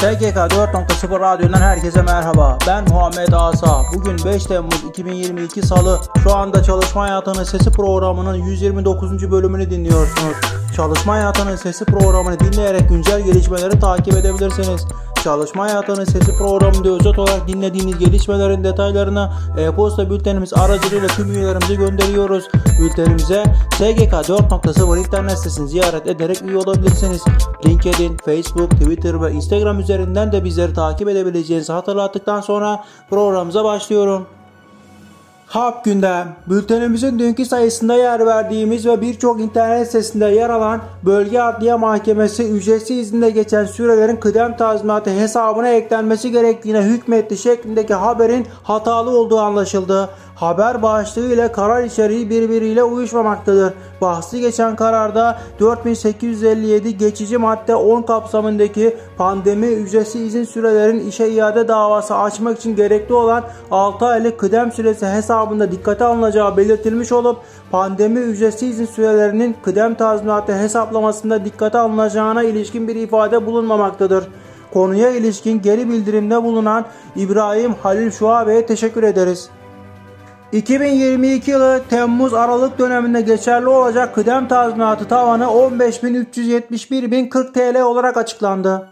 SGK 4.0 Radyo'dan herkese merhaba. Ben Muhammed Asa. Bugün 5 Temmuz 2022 Salı. Şu anda Çalışma Hayatının Sesi programının 129. bölümünü dinliyorsunuz. Çalışma Hayatının Sesi programını dinleyerek güncel gelişmeleri takip edebilirsiniz. Çalışma Hayatının Sesi programında özet olarak dinlediğiniz gelişmelerin detaylarını e-posta bültenimiz aracılığıyla tüm üyelerimize gönderiyoruz. Bültenimize SGK 4.0 internet sitesini ziyaret ederek üye olabilirsiniz. LinkedIn, Facebook, Twitter ve Instagram üzerinden de bizleri takip edebileceğinizi hatırlattıktan sonra programımıza başlıyorum. Hap Gündem, bültenimizin dünkü sayısında yer verdiğimiz ve birçok internet sitesinde yer alan Bölge Adliye Mahkemesi ücretsiz izinde geçen sürelerin kıdem tazminatı hesabına eklenmesi gerektiğine hükmetti şeklindeki haberin hatalı olduğu anlaşıldı. Haber başlığı ile karar içeriği birbiriyle uyuşmamaktadır. Bahsi geçen kararda 4857 geçici madde 10 kapsamındaki pandemi ücretsiz izin sürelerin işe iade davası açmak için gerekli olan 6 aylık kıdem süresi hesabında dikkate alınacağı belirtilmiş olup pandemi ücretsiz izin sürelerinin kıdem tazminatı hesaplamasında dikkate alınacağına ilişkin bir ifade bulunmamaktadır. Konuya ilişkin geri bildirimde bulunan İbrahim Halil Şuabe'ye teşekkür ederiz. 2022 yılı Temmuz-Aralık döneminde geçerli olacak kıdem tazminatı tavanı 15.371.040 TL olarak açıklandı.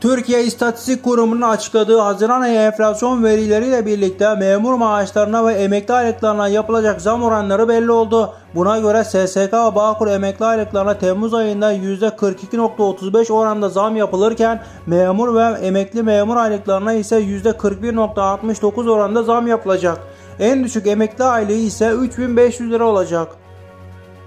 Türkiye İstatistik Kurumu'nun açıkladığı Haziran ayı enflasyon verileriyle birlikte memur maaşlarına ve emekli aylıklarına yapılacak zam oranları belli oldu. Buna göre SSK ve Bağkur emekli aylıklarına Temmuz ayında %42.35 oranda zam yapılırken memur ve emekli memur aylıklarına ise %41.69 oranda zam yapılacak. En düşük emekli aylığı ise 3500 lira olacak.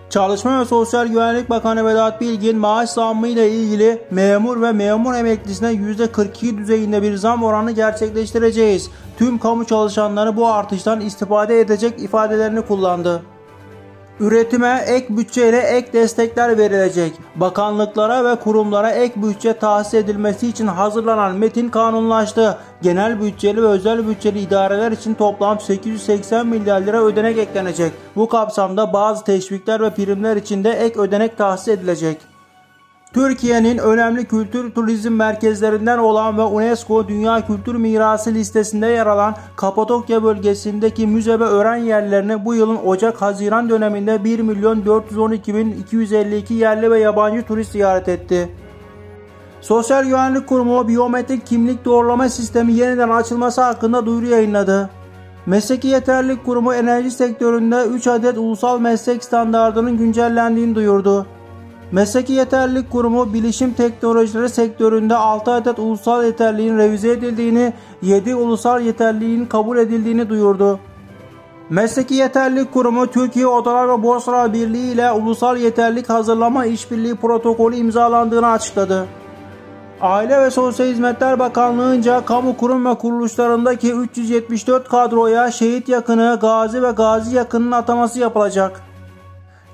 Çalışma ve Sosyal Güvenlik Bakanı Vedat Bilgin maaş zammı ile ilgili memur ve memur emeklisine %42 düzeyinde bir zam oranı gerçekleştireceğiz. Tüm kamu çalışanları bu artıştan istifade edecek ifadelerini kullandı. Üretime ek bütçeyle ek destekler verilecek. Bakanlıklara ve kurumlara ek bütçe tahsis edilmesi için hazırlanan metin kanunlaştı. Genel bütçeli ve özel bütçeli idareler için toplam 880 milyar lira ödenek eklenecek. Bu kapsamda bazı teşvikler ve primler için de ek ödenek tahsis edilecek. Türkiye'nin önemli kültür turizm merkezlerinden olan ve UNESCO Dünya Kültür Mirası listesinde yer alan Kapadokya bölgesindeki müze ve öğren yerlerini bu yılın Ocak-Haziran döneminde 1 milyon 412 bin 252 yerli ve yabancı turist ziyaret etti. Sosyal Güvenlik Kurumu biyometrik kimlik doğrulama sistemi yeniden açılması hakkında duyuru yayınladı. Mesleki Yeterlilik Kurumu enerji sektöründe 3 adet ulusal meslek standartının güncellendiğini duyurdu. Mesleki Yeterlilik Kurumu bilişim teknolojileri sektöründe 6 adet ulusal yeterliğin revize edildiğini, 7 ulusal yeterliğin kabul edildiğini duyurdu. Mesleki Yeterlilik Kurumu Türkiye Odalar ve Borsalar Birliği ile Ulusal Yeterlilik Hazırlama İşbirliği Protokolü imzalandığını açıkladı. Aile ve Sosyal Hizmetler Bakanlığı'nca kamu kurum ve kuruluşlarındaki 374 kadroya şehit yakını, gazi ve gazi yakının ataması yapılacak.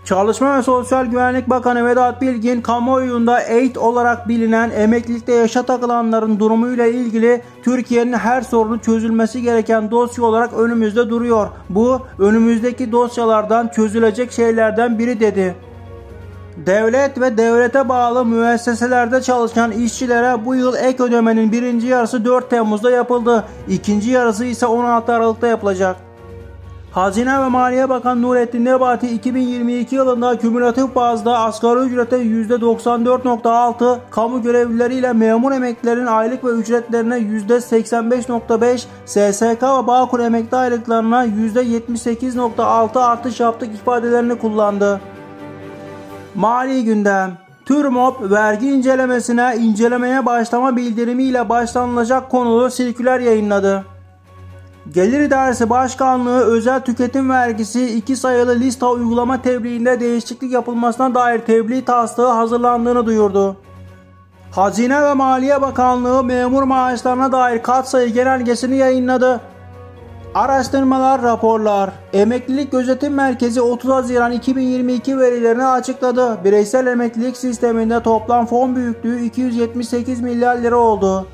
Çalışma ve Sosyal Güvenlik Bakanı Vedat Bilgin, kamuoyunda EYT olarak bilinen emeklilikte yaşa takılanların durumuyla ilgili Türkiye'nin her sorunu çözülmesi gereken dosya olarak önümüzde duruyor. Bu önümüzdeki dosyalardan çözülecek şeylerden biri dedi. Devlet ve devlete bağlı müesseselerde çalışan işçilere bu yıl ek ödemenin birinci yarısı 4 Temmuz'da yapıldı. İkinci yarısı ise 16 Aralık'ta yapılacak. Hazine ve Maliye Bakanı Nurettin Nebati 2022 yılında kümülatif bazda asgari ücrete %94.6, kamu görevlileriyle memur emeklilerin aylık ve ücretlerine %85.5, SSK ve Bağkur emekli aylıklarına %78.6 artış yaptık ifadelerini kullandı. Mali gündem TÜRMOP vergi incelemesine incelemeye başlama bildirimiyle başlanılacak konulu sirküler yayınladı. Gelir İdaresi Başkanlığı özel tüketim vergisi 2 sayılı lista uygulama tebliğinde değişiklik yapılmasına dair tebliğ taslağı hazırlandığını duyurdu. Hazine ve Maliye Bakanlığı memur maaşlarına dair katsayı genelgesini yayınladı. Araştırmalar, raporlar. Emeklilik Gözetim Merkezi 30 Haziran 2022 verilerini açıkladı. Bireysel emeklilik sisteminde toplam fon büyüklüğü 278 milyar lira oldu.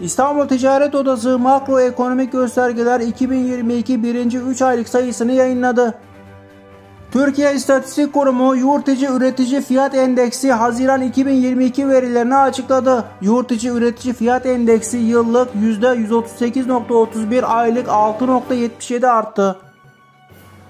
İstanbul Ticaret Odası makroekonomik göstergeler 2022 birinci 3 aylık sayısını yayınladı. Türkiye İstatistik Kurumu yurt içi üretici fiyat endeksi Haziran 2022 verilerini açıkladı. Yurt içi üretici fiyat endeksi yıllık %138.31 aylık 6.77 arttı.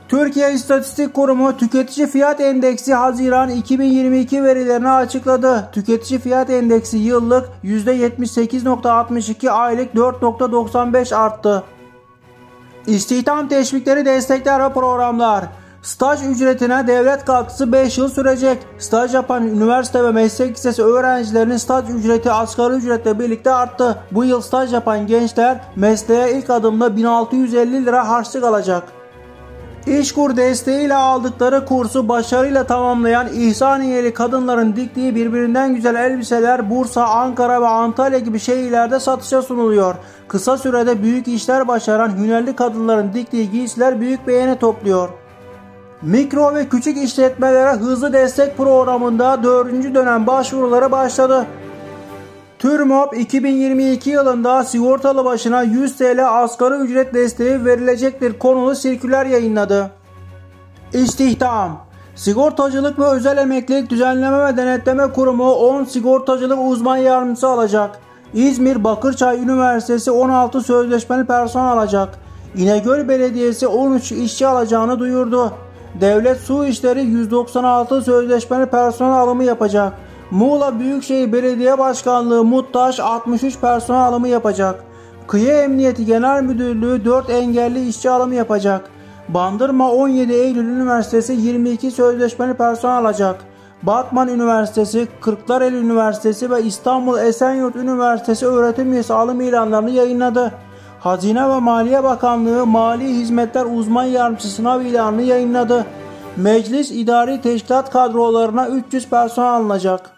Türkiye İstatistik Kurumu tüketici fiyat endeksi Haziran 2022 verilerini açıkladı. Tüketici fiyat endeksi yıllık %78.62 aylık 4.95 arttı. İstihdam teşvikleri destekler ve programlar. Staj ücretine devlet katkısı 5 yıl sürecek. Staj yapan üniversite ve meslek lisesi öğrencilerinin staj ücreti asgari ücretle birlikte arttı. Bu yıl staj yapan gençler mesleğe ilk adımda 1650 lira harçlık alacak. İşkur desteğiyle aldıkları kursu başarıyla tamamlayan İhsaniyeli kadınların diktiği birbirinden güzel elbiseler Bursa, Ankara ve Antalya gibi şehirlerde satışa sunuluyor. Kısa sürede büyük işler başaran hünerli kadınların diktiği giysiler büyük beğeni topluyor. Mikro ve küçük işletmelere hızlı destek programında 4. dönem başvuruları başladı. TÜRMOP 2022 yılında sigortalı başına 100 TL asgari ücret desteği verilecektir konulu sirküler yayınladı. İstihdam Sigortacılık ve Özel Emeklilik Düzenleme ve Denetleme Kurumu 10 sigortacılık uzman yardımcısı alacak. İzmir Bakırçay Üniversitesi 16 sözleşmeli personel alacak. İnegöl Belediyesi 13 işçi alacağını duyurdu. Devlet Su İşleri 196 sözleşmeli personel alımı yapacak. Muğla Büyükşehir Belediye Başkanlığı Muttaş 63 personel alımı yapacak. Kıyı Emniyeti Genel Müdürlüğü 4 engelli işçi alımı yapacak. Bandırma 17 Eylül Üniversitesi 22 sözleşmeli personel alacak. Batman Üniversitesi, Kırklareli Üniversitesi ve İstanbul Esenyurt Üniversitesi öğretim üyesi alım ilanlarını yayınladı. Hazine ve Maliye Bakanlığı Mali Hizmetler Uzman Yardımcısı sınav ilanını yayınladı. Meclis idari teşkilat kadrolarına 300 personel alınacak.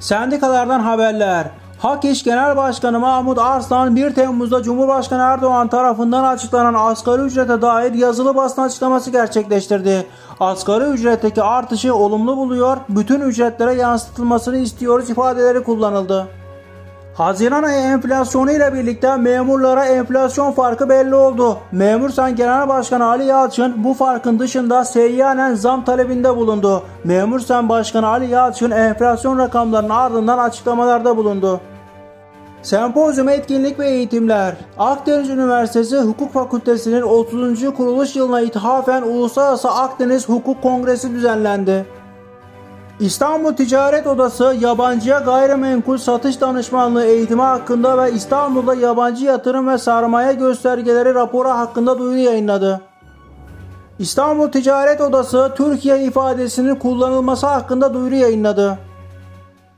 Sendikalardan haberler. Hak İş Genel Başkanı Mahmut Arslan 1 Temmuz'da Cumhurbaşkanı Erdoğan tarafından açıklanan asgari ücrete dair yazılı basın açıklaması gerçekleştirdi. Asgari ücretteki artışı olumlu buluyor, bütün ücretlere yansıtılmasını istiyoruz ifadeleri kullanıldı. Haziran ayı enflasyonu ile birlikte memurlara enflasyon farkı belli oldu. Memursan Genel Başkanı Ali Yalçın bu farkın dışında seyyanen zam talebinde bulundu. Memursan Başkanı Ali Yalçın enflasyon rakamlarının ardından açıklamalarda bulundu. Sempozyum etkinlik ve eğitimler. Akdeniz Üniversitesi Hukuk Fakültesi'nin 30. kuruluş yılına ithafen Uluslararası Akdeniz Hukuk Kongresi düzenlendi. İstanbul Ticaret Odası yabancıya gayrimenkul satış danışmanlığı eğitimi hakkında ve İstanbul'da yabancı yatırım ve sermaye göstergeleri raporu hakkında duyuru yayınladı. İstanbul Ticaret Odası Türkiye ifadesinin kullanılması hakkında duyuru yayınladı.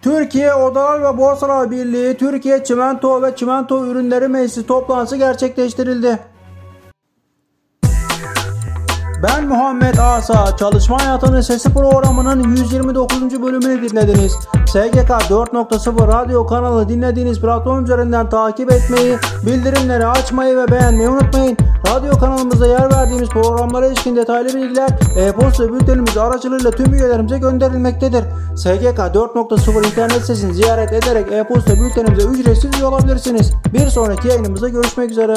Türkiye Odalar ve Borsalar Birliği Türkiye Çimento ve Çimento Ürünleri Meclisi toplantısı gerçekleştirildi. Ben Muhammed Asa. Çalışma Hayatının Sesi programının 129. bölümünü dinlediniz. SGK 4.0 radyo kanalı dinlediğiniz platform üzerinden takip etmeyi, bildirimleri açmayı ve beğenmeyi unutmayın. Radyo kanalımızda yer verdiğimiz programlara ilişkin detaylı bilgiler e-posta bültenimiz aracılığıyla tüm üyelerimize gönderilmektedir. SGK 4.0 internet sitesini ziyaret ederek e-posta bültenimize ücretsiz üye olabilirsiniz. Bir sonraki yayınımızda görüşmek üzere.